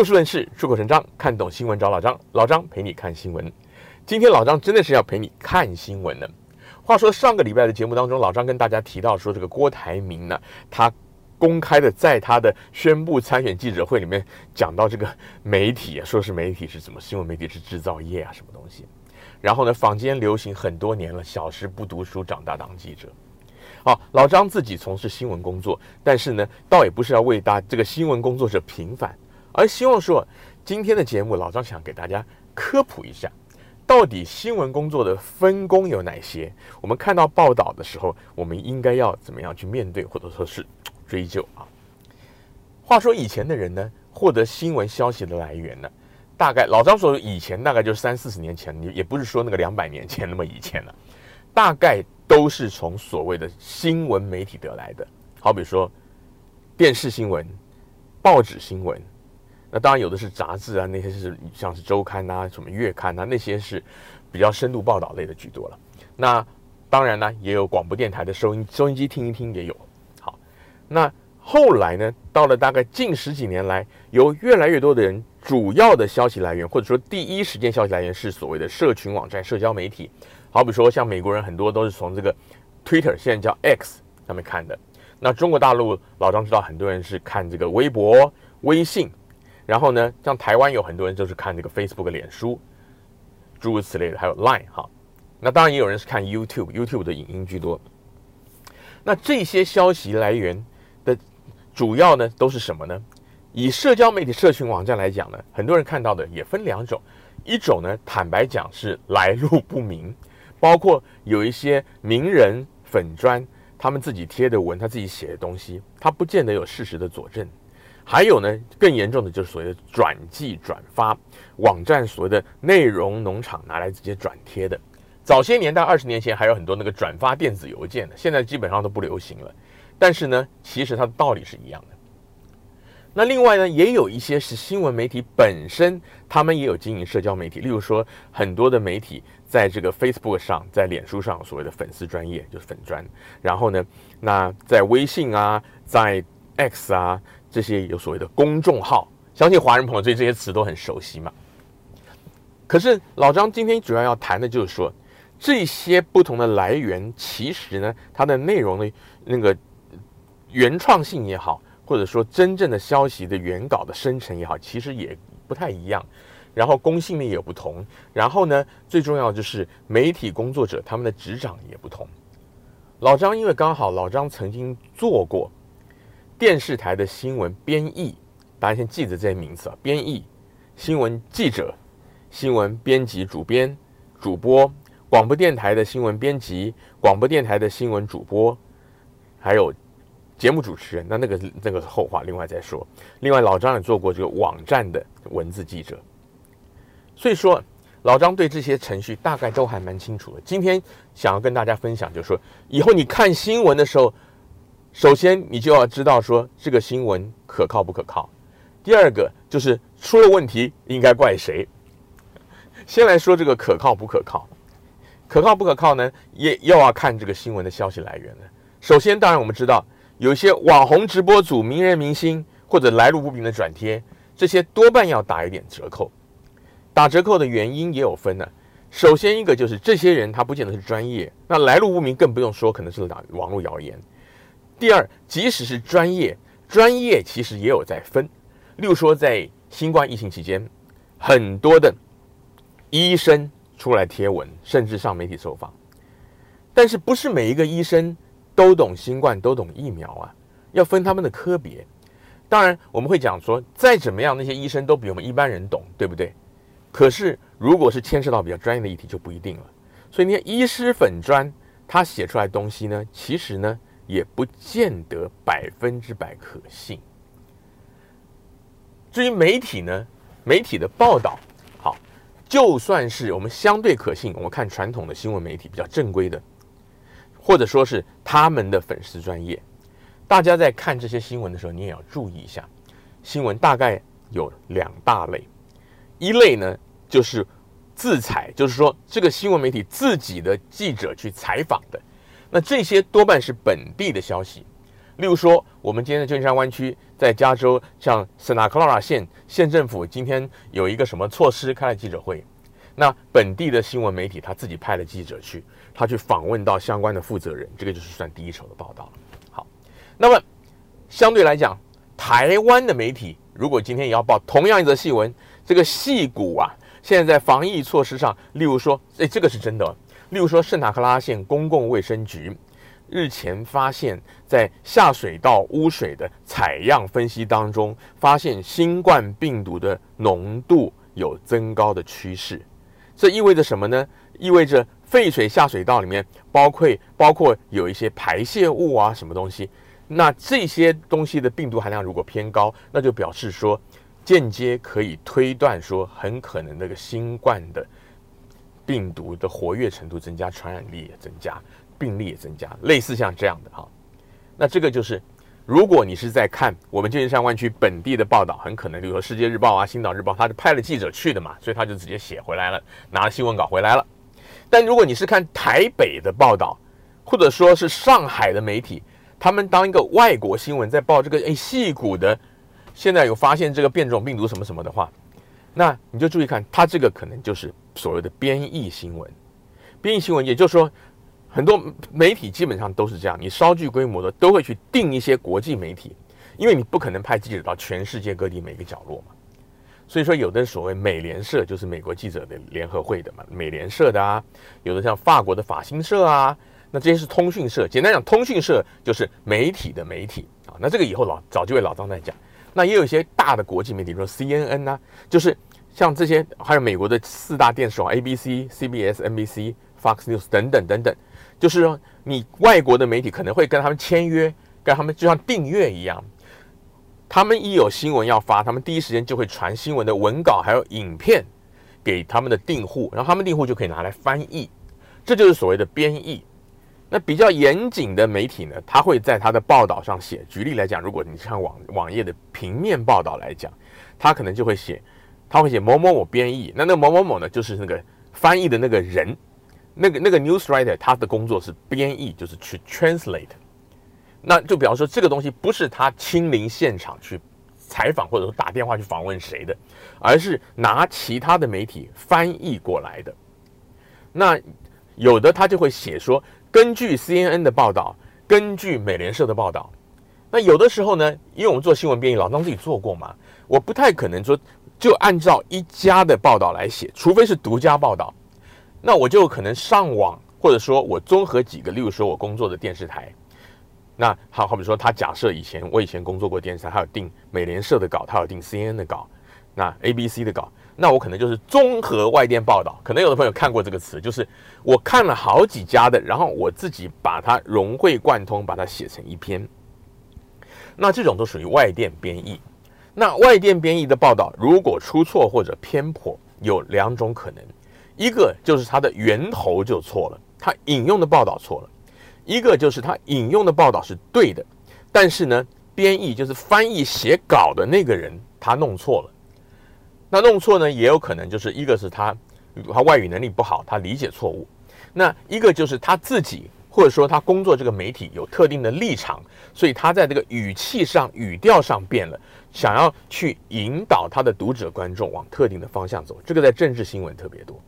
就事论事，出口成章，看懂新闻找老张，老张陪你看新闻。今天老张真的是要陪你看新闻呢。话说上个礼拜的节目当中，老张跟大家提到说，这个郭台铭呢，他公开的在他的宣布参选记者会里面讲到这个媒体啊，说是媒体是什么？新闻媒体是制造业啊，什么东西？然后呢，坊间流行很多年了，小时不读书，长大当记者。好，老张自己从事新闻工作，但是呢，倒也不是要为大这个新闻工作者平反，而希望说今天的节目，老张想给大家科普一下，到底新闻工作的分工有哪些？我们看到报道的时候，我们应该要怎么样去面对，或者说是追究啊？话说以前的人呢，获得新闻消息的来源呢，大概老张说以前大概就是三四十年前，你也不是说那个两百年前那么以前了，大概。都是从所谓的新闻媒体得来的，好比说电视新闻、报纸新闻，那当然有的是杂志啊，那些是像是周刊啊、什么月刊啊，那些是比较深度报道类的居多了。那当然呢，也有广播电台的收音收音机听一听也有。好，那后来呢，到了大概近十几年来，有越来越多的人主要的消息来源，或者说第一时间消息来源是所谓的社群网站、社交媒体。好比说，像美国人很多都是从这个 Twitter，现在叫 X 上面看的。那中国大陆老张知道，很多人是看这个微博、微信。然后呢，像台湾有很多人就是看这个 Facebook、脸书，诸如此类的，还有 Line 哈。那当然也有人是看 YouTube，YouTube 的影音居多。那这些消息来源的主要呢都是什么呢？以社交媒体、社群网站来讲呢，很多人看到的也分两种，一种呢，坦白讲是来路不明。包括有一些名人粉专，他们自己贴的文，他自己写的东西，他不见得有事实的佐证。还有呢，更严重的就是所谓的转寄转发，网站所谓的内容农场拿来直接转贴的。早些年代，二十年前还有很多那个转发电子邮件的，现在基本上都不流行了。但是呢，其实它的道理是一样的。那另外呢，也有一些是新闻媒体本身，他们也有经营社交媒体，例如说很多的媒体在这个 Facebook 上，在脸书上所谓的粉丝专业就是粉专，然后呢，那在微信啊，在 X 啊这些有所谓的公众号，相信华人朋友对这些词都很熟悉嘛。可是老张今天主要要谈的就是说，这些不同的来源，其实呢，它的内容的那个原创性也好。或者说，真正的消息的原稿的生成也好，其实也不太一样，然后公信力也不同，然后呢，最重要就是媒体工作者他们的执掌也不同。老张因为刚好老张曾经做过电视台的新闻编译，大家先记着这些名字啊，编译、新闻记者、新闻编辑、主编、主播，广播电台的新闻编辑、广播电台的新闻主播，还有。节目主持人，那那个那个是后话，另外再说。另外，老张也做过这个网站的文字记者，所以说老张对这些程序大概都还蛮清楚的。今天想要跟大家分享，就是说以后你看新闻的时候，首先你就要知道说这个新闻可靠不可靠。第二个就是出了问题应该怪谁。先来说这个可靠不可靠，可靠不可靠呢？也又要看这个新闻的消息来源了。首先，当然我们知道。有一些网红直播组、名人明星或者来路不明的转贴，这些多半要打一点折扣。打折扣的原因也有分呢。首先一个就是这些人他不见得是专业，那来路不明更不用说，可能是打网络谣言。第二，即使是专业，专业其实也有在分。例如说，在新冠疫情期间，很多的医生出来贴文，甚至上媒体受访，但是不是每一个医生。都懂新冠，都懂疫苗啊，要分他们的科别。当然，我们会讲说，再怎么样，那些医生都比我们一般人懂，对不对？可是，如果是牵涉到比较专业的议题，就不一定了。所以，那些医师粉砖他写出来的东西呢，其实呢，也不见得百分之百可信。至于媒体呢，媒体的报道，好，就算是我们相对可信，我们看传统的新闻媒体比较正规的。或者说是他们的粉丝专业，大家在看这些新闻的时候，你也要注意一下。新闻大概有两大类，一类呢就是自采，就是说这个新闻媒体自己的记者去采访的，那这些多半是本地的消息；例如说，我们今天的旧金山湾区，在加州，像 Santa Clara 县县政府今天有一个什么措施开了记者会，那本地的新闻媒体他自己派了记者去，他去访问到相关的负责人，这个就是算第一手的报道了。好，那么相对来讲，台湾的媒体如果今天也要报同样一则新闻，这个戏骨啊，现在在防疫措施上，例如说，哎，这个是真的，例如说圣塔克拉县公共卫生局。日前发现，在下水道污水的采样分析当中，发现新冠病毒的浓度有增高的趋势。这意味着什么呢？意味着废水下水道里面包括包括有一些排泄物啊，什么东西。那这些东西的病毒含量如果偏高，那就表示说，间接可以推断说，很可能那个新冠的病毒的活跃程度增加，传染力也增加。病例也增加，类似像这样的哈，那这个就是，如果你是在看我们旧金山湾区本地的报道，很可能比如说《世界日报》啊，《星岛日报》，他是派了记者去的嘛，所以他就直接写回来了，拿了新闻稿回来了。但如果你是看台北的报道，或者说是上海的媒体，他们当一个外国新闻在报这个诶，矽谷的现在有发现这个变种病毒什么什么的话，那你就注意看，它这个可能就是所谓的编译新闻，编译新闻，也就是说。很多媒体基本上都是这样，你稍具规模的都会去订一些国际媒体，因为你不可能派记者到全世界各地每个角落嘛。所以说，有的所谓美联社就是美国记者的联合会的嘛，美联社的啊，有的像法国的法新社啊，那这些是通讯社。简单讲，通讯社就是媒体的媒体啊。那这个以后老早就会老张在讲。那也有一些大的国际媒体，比如说 CNN 啊，就是像这些，还有美国的四大电视网 ABC、CBS、NBC、Fox News 等等等等。就是说，你外国的媒体可能会跟他们签约，跟他们就像订阅一样。他们一有新闻要发，他们第一时间就会传新闻的文稿还有影片给他们的订户，然后他们订户就可以拿来翻译。这就是所谓的编译。那比较严谨的媒体呢，他会在他的报道上写。举例来讲，如果你看网网页的平面报道来讲，他可能就会写，他会写某某某编译。那那某某某呢，就是那个翻译的那个人。那个那个 news writer 他的工作是编译，就是去 translate。那就比方说，这个东西不是他亲临现场去采访，或者说打电话去访问谁的，而是拿其他的媒体翻译过来的。那有的他就会写说，根据 CNN 的报道，根据美联社的报道。那有的时候呢，因为我们做新闻编译，老张自己做过嘛，我不太可能说就按照一家的报道来写，除非是独家报道。那我就可能上网，或者说我综合几个，例如说我工作的电视台，那好好比说他假设以前我以前工作过电视台，他有订美联社的稿，他有订 CNN 的稿，那 ABC 的稿，那我可能就是综合外电报道。可能有的朋友看过这个词，就是我看了好几家的，然后我自己把它融会贯通，把它写成一篇。那这种都属于外电编译。那外电编译的报道如果出错或者偏颇，有两种可能。一个就是它的源头就错了，它引用的报道错了；一个就是它引用的报道是对的，但是呢，编译就是翻译写稿的那个人他弄错了。那弄错呢，也有可能就是一个是他他外语能力不好，他理解错误；那一个就是他自己或者说他工作这个媒体有特定的立场，所以他在这个语气上、语调上变了，想要去引导他的读者观众往特定的方向走。这个在政治新闻特别多。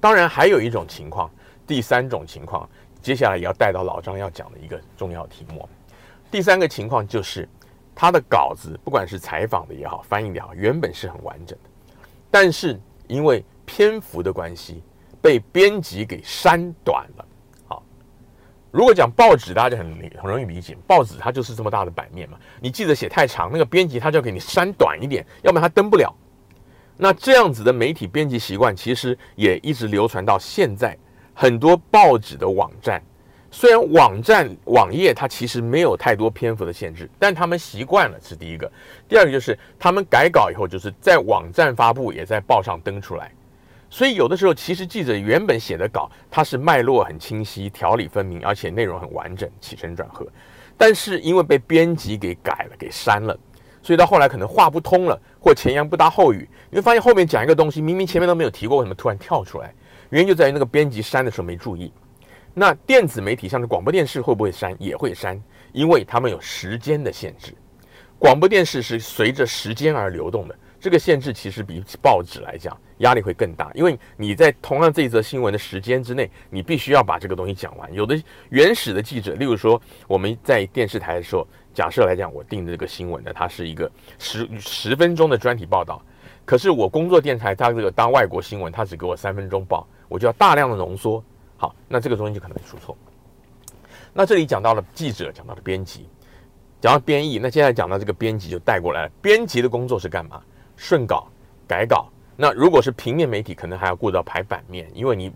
当然，还有一种情况，第三种情况，接下来也要带到老张要讲的一个重要题目。第三个情况就是，他的稿子不管是采访的也好，翻译的也好，原本是很完整的，但是因为篇幅的关系，被编辑给删短了。好，如果讲报纸，大家很很容易理解，报纸它就是这么大的版面嘛，你记者写太长，那个编辑他就要给你删短一点，要不然他登不了。那这样子的媒体编辑习惯，其实也一直流传到现在。很多报纸的网站，虽然网站网页它其实没有太多篇幅的限制，但他们习惯了这是第一个。第二个就是他们改稿以后，就是在网站发布，也在报上登出来。所以有的时候，其实记者原本写的稿，它是脉络很清晰、条理分明，而且内容很完整、起承转合。但是因为被编辑给改了、给删了。所以到后来可能话不通了，或前言不搭后语，你会发现后面讲一个东西，明明前面都没有提过，为什么突然跳出来？原因就在于那个编辑删的时候没注意。那电子媒体像是广播电视会不会删？也会删，因为他们有时间的限制。广播电视是随着时间而流动的，这个限制其实比报纸来讲压力会更大，因为你在同样这一则新闻的时间之内，你必须要把这个东西讲完。有的原始的记者，例如说我们在电视台的时候，假设来讲，我定的这个新闻呢，它是一个十十分钟的专题报道，可是我工作电台它这个当外国新闻，它只给我三分钟报，我就要大量的浓缩。好，那这个东西就可能会出错。那这里讲到了记者，讲到了编辑。讲到编译，那接下来讲到这个编辑就带过来了。编辑的工作是干嘛？顺稿、改稿。那如果是平面媒体，可能还要顾到排版面，因为你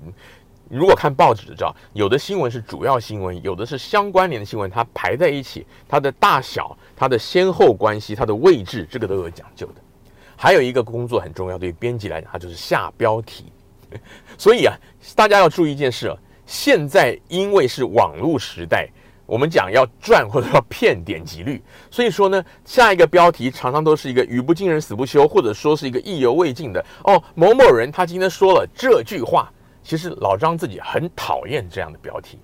如果看报纸就知道，有的新闻是主要新闻，有的是相关联的新闻，它排在一起，它的大小、它的先后关系、它的位置，这个都有讲究的。还有一个工作很重要，对于编辑来讲，它就是下标题。所以啊，大家要注意一件事啊，现在因为是网络时代。我们讲要赚或者要骗点击率，所以说呢，下一个标题常常都是一个语不惊人死不休，或者说是一个意犹未尽的哦。某某人他今天说了这句话，其实老张自己很讨厌这样的标题，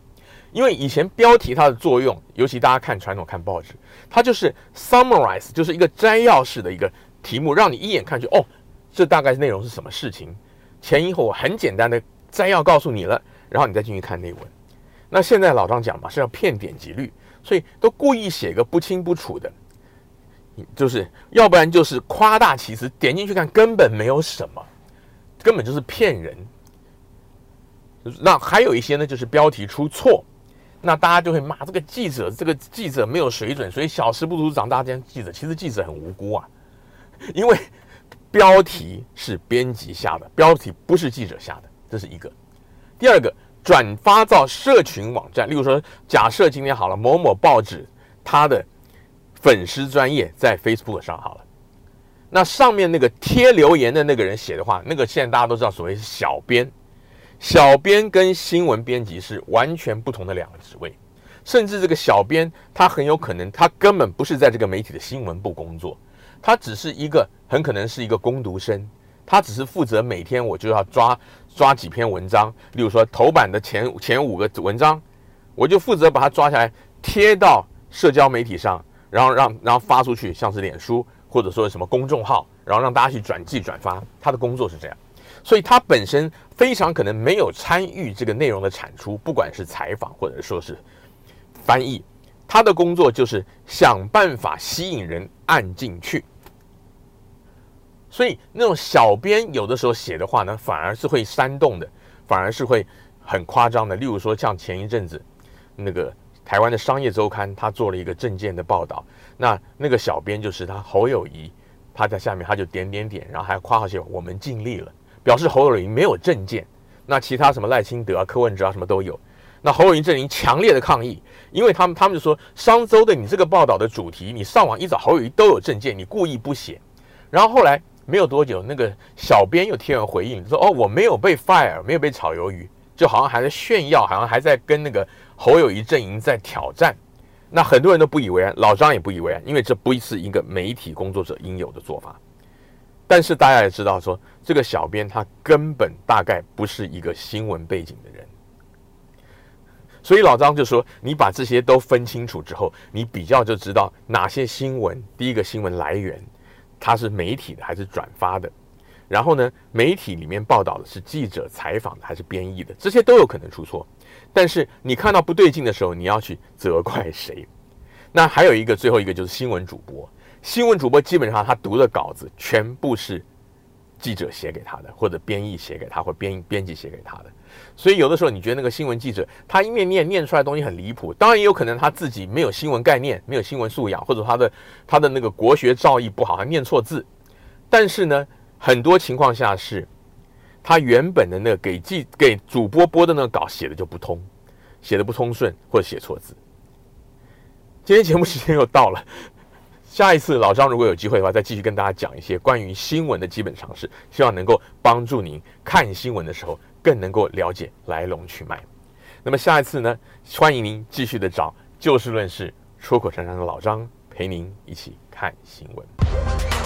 因为以前标题它的作用，尤其大家看传统看报纸，它就是 summarize，就是一个摘要式的一个题目，让你一眼看去哦，这大概内容是什么事情，前因后果很简单的摘要告诉你了，然后你再进去看内文。那现在老张讲嘛，是要骗点击率，所以都故意写个不清不楚的，就是要不然就是夸大其词，点进去看根本没有什么，根本就是骗人。那还有一些呢，就是标题出错，那大家就会骂这个记者，这个记者没有水准，所以小事不足长大。这样记者其实记者很无辜啊，因为标题是编辑下的，标题不是记者下的，这是一个。第二个。转发到社群网站，例如说，假设今天好了，某某报纸它的粉丝专业在 Facebook 上好了，那上面那个贴留言的那个人写的话，那个现在大家都知道，所谓是小编，小编跟新闻编辑是完全不同的两个职位，甚至这个小编他很有可能他根本不是在这个媒体的新闻部工作，他只是一个很可能是一个工读生。他只是负责每天我就要抓抓几篇文章，例如说头版的前前五个文章，我就负责把它抓下来贴到社交媒体上，然后让然后发出去，像是脸书或者说什么公众号，然后让大家去转寄转发。他的工作是这样，所以他本身非常可能没有参与这个内容的产出，不管是采访或者说是翻译，他的工作就是想办法吸引人按进去。所以那种小编有的时候写的话呢，反而是会煽动的，反而是会很夸张的。例如说，像前一阵子那个台湾的商业周刊，他做了一个政见的报道，那那个小编就是他侯友谊，他在下面他就点点点，然后还夸号写我们尽力了，表示侯友谊没有政见。那其他什么赖清德啊、柯文哲啊什么都有。那侯友谊阵营强烈的抗议，因为他们他们就说，商周的你这个报道的主题，你上网一找侯友谊都有政见，你故意不写。然后后来。没有多久，那个小编又贴文回应说：“哦，我没有被 fire，没有被炒鱿鱼，就好像还在炫耀，好像还在跟那个侯友谊阵营在挑战。”那很多人都不以为然，老张也不以为然，因为这不是一个媒体工作者应有的做法。但是大家也知道，说这个小编他根本大概不是一个新闻背景的人，所以老张就说：“你把这些都分清楚之后，你比较就知道哪些新闻，第一个新闻来源。”他是媒体的还是转发的？然后呢，媒体里面报道的是记者采访的还是编译的？这些都有可能出错。但是你看到不对劲的时候，你要去责怪谁？那还有一个，最后一个就是新闻主播。新闻主播基本上他读的稿子全部是记者写给他的，或者编译写给他，或编编辑写给他的。所以有的时候你觉得那个新闻记者他一面念念出来的东西很离谱，当然也有可能他自己没有新闻概念，没有新闻素养，或者他的他的那个国学造诣不好，还念错字。但是呢，很多情况下是，他原本的那个给记给主播播的那个稿写的就不通，写的不通顺或者写错字。今天节目时间又到了，下一次老张如果有机会的话，再继续跟大家讲一些关于新闻的基本常识，希望能够帮助您看新闻的时候。更能够了解来龙去脉。那么下一次呢，欢迎您继续的找就事论事、出口成章的老张陪您一起看新闻。